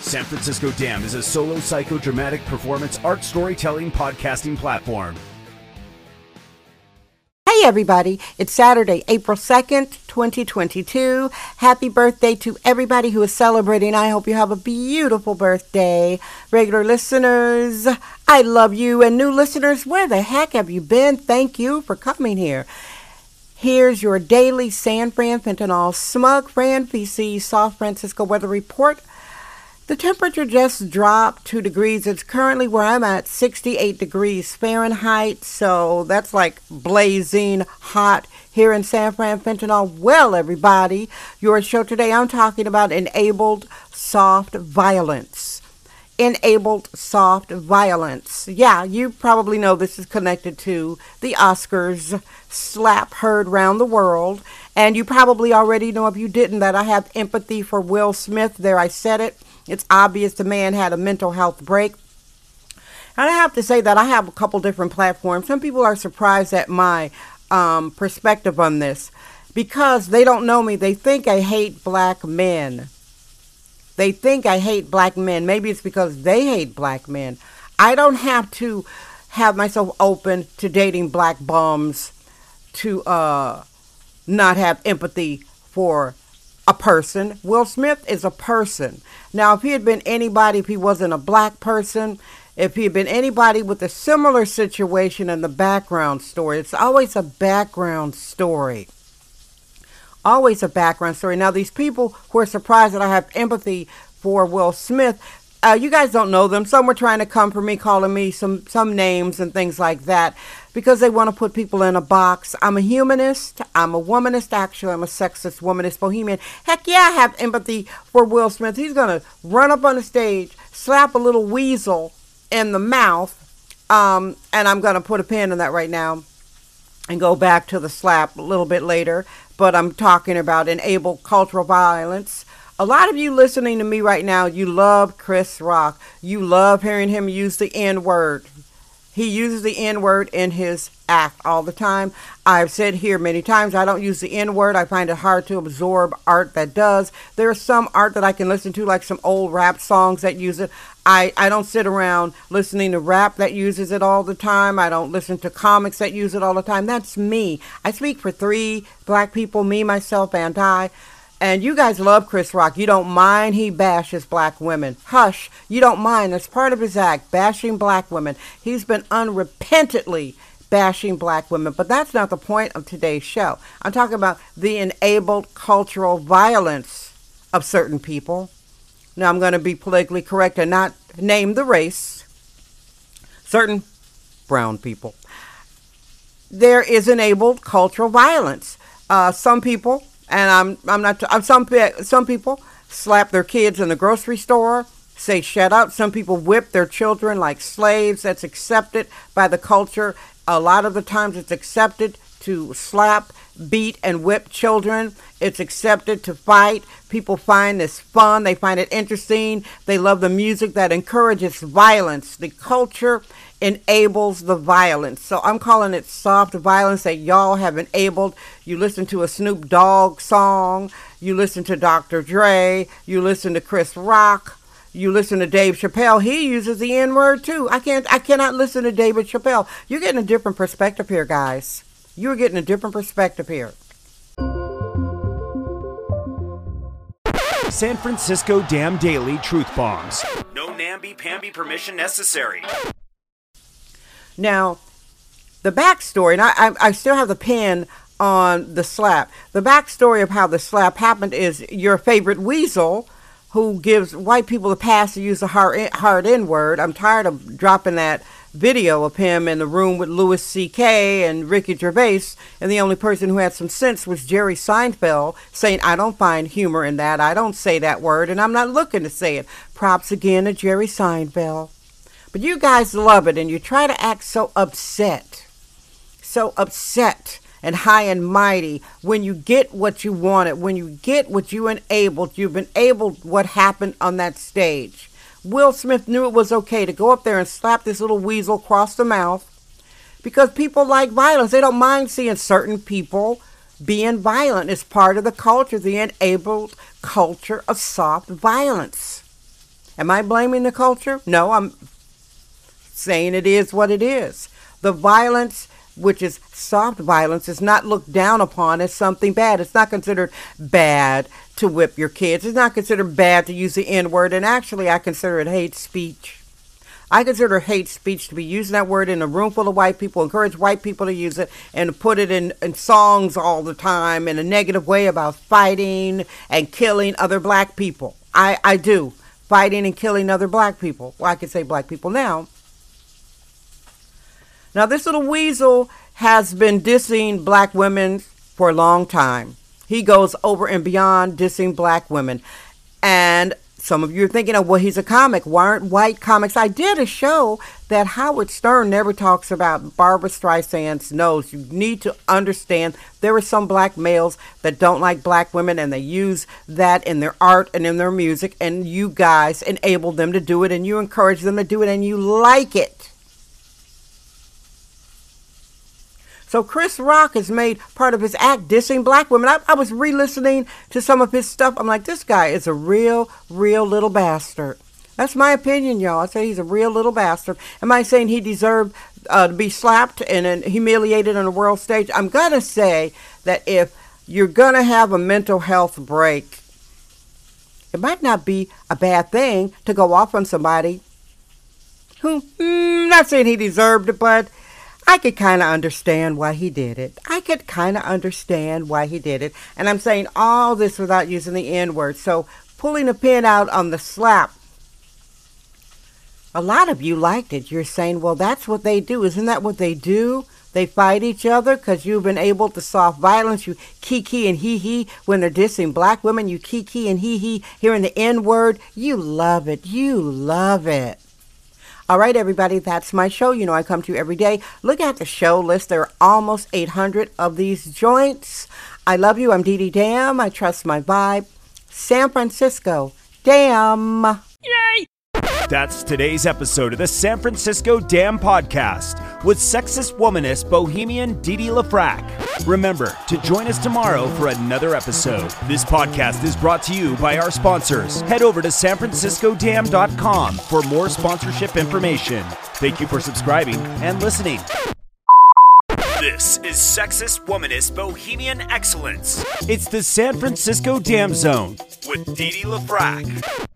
San Francisco Dam is a solo psychodramatic performance art storytelling podcasting platform. Hey everybody, it's Saturday, April 2nd, 2022. Happy birthday to everybody who is celebrating. I hope you have a beautiful birthday. Regular listeners, I love you. And new listeners, where the heck have you been? Thank you for coming here. Here's your daily San Fran Fentanyl Smug Fran VC South Francisco weather report the temperature just dropped two degrees. It's currently where I'm at, 68 degrees Fahrenheit. So that's like blazing hot here in San Fran Fentanyl. Well, everybody, your show today, I'm talking about enabled soft violence. Enabled soft violence. Yeah, you probably know this is connected to the Oscars slap heard round the world. And you probably already know, if you didn't, that I have empathy for Will Smith. There, I said it. It's obvious the man had a mental health break. And I have to say that I have a couple different platforms. Some people are surprised at my um, perspective on this because they don't know me. They think I hate black men. They think I hate black men. Maybe it's because they hate black men. I don't have to have myself open to dating black bums to uh, not have empathy for a person. Will Smith is a person. Now, if he had been anybody, if he wasn't a black person, if he had been anybody with a similar situation in the background story, it's always a background story. Always a background story. Now, these people who are surprised that I have empathy for Will Smith, uh, you guys don't know them. Some were trying to come for me, calling me some some names and things like that, because they want to put people in a box. I'm a humanist. I'm a womanist. Actually, I'm a sexist, womanist, bohemian. Heck yeah, I have empathy for Will Smith. He's gonna run up on the stage, slap a little weasel in the mouth, um, and I'm gonna put a pin in that right now, and go back to the slap a little bit later. But I'm talking about enable cultural violence a lot of you listening to me right now, you love Chris Rock. You love hearing him use the N word. He uses the N word in his act all the time. I've said here many times I don't use the N word. I find it hard to absorb art that does. There's some art that I can listen to, like some old rap songs that use it. I, I don't sit around listening to rap that uses it all the time. I don't listen to comics that use it all the time. That's me. I speak for three black people, me, myself, and I. And you guys love Chris Rock. You don't mind he bashes black women. Hush. You don't mind. That's part of his act, bashing black women. He's been unrepentantly bashing black women. But that's not the point of today's show. I'm talking about the enabled cultural violence of certain people. Now, I'm going to be politically correct and not name the race. Certain brown people. There is enabled cultural violence. Uh, some people and I'm I'm not some some people slap their kids in the grocery store, say shut up. Some people whip their children like slaves. That's accepted by the culture. A lot of the times it's accepted to slap, beat, and whip children. It's accepted to fight. People find this fun. They find it interesting. They love the music that encourages violence. The culture enables the violence. So I'm calling it soft violence that y'all have enabled. You listen to a Snoop Dogg song, you listen to Dr. Dre, you listen to Chris Rock, you listen to Dave Chappelle. He uses the N word too. I can't I cannot listen to David Chappelle. You're getting a different perspective here, guys. You're getting a different perspective here. San Francisco Dam Daily Truth Bombs. No namby-pamby permission necessary. Now, the backstory, and I, I, I still have the pin on the slap. The backstory of how the slap happened is your favorite weasel who gives white people the pass to use the hard, hard N word. I'm tired of dropping that video of him in the room with Louis C.K. and Ricky Gervais, and the only person who had some sense was Jerry Seinfeld saying, I don't find humor in that. I don't say that word, and I'm not looking to say it. Props again to Jerry Seinfeld. But you guys love it, and you try to act so upset. So upset and high and mighty when you get what you wanted, when you get what you enabled, you've enabled what happened on that stage. Will Smith knew it was okay to go up there and slap this little weasel across the mouth because people like violence. They don't mind seeing certain people being violent. It's part of the culture, the enabled culture of soft violence. Am I blaming the culture? No, I'm saying it is what it is. The violence, which is soft violence, is not looked down upon as something bad. It's not considered bad to whip your kids. It's not considered bad to use the N word, and actually, I consider it hate speech. I consider hate speech to be using that word in a room full of white people, encourage white people to use it, and put it in, in songs all the time in a negative way about fighting and killing other black people. I, I do. Fighting and killing other black people. Well, I can say black people now. Now, this little weasel has been dissing black women for a long time. He goes over and beyond dissing black women. And some of you are thinking, oh, well, he's a comic. Why aren't white comics? I did a show that Howard Stern never talks about Barbara Streisand's nose. You need to understand there are some black males that don't like black women and they use that in their art and in their music, and you guys enable them to do it and you encourage them to do it and you like it. So Chris Rock has made part of his act dissing black women. I, I was re-listening to some of his stuff. I'm like, this guy is a real, real little bastard. That's my opinion, y'all. I say he's a real little bastard. Am I saying he deserved uh, to be slapped and, and humiliated on a world stage? I'm going to say that if you're going to have a mental health break, it might not be a bad thing to go off on somebody who, mm, not saying he deserved it, but I could kind of understand why he did it. I could kind of understand why he did it. And I'm saying all this without using the N word. So pulling a pin out on the slap. A lot of you liked it. You're saying, well, that's what they do. Isn't that what they do? They fight each other because you've been able to soft violence. You kiki and hee hee when they're dissing black women. You kiki and hee hee hearing the N word. You love it. You love it. All right, everybody, that's my show. You know, I come to you every day. Look at the show list. There are almost 800 of these joints. I love you. I'm Dee Dee Dam. I trust my vibe. San Francisco. Damn. That's today's episode of the San Francisco Dam Podcast with sexist womanist bohemian Didi LaFrac. Remember to join us tomorrow for another episode. This podcast is brought to you by our sponsors. Head over to sanfranciscodam.com for more sponsorship information. Thank you for subscribing and listening. This is Sexist Womanist Bohemian Excellence. It's the San Francisco Dam Zone with Didi LaFrac.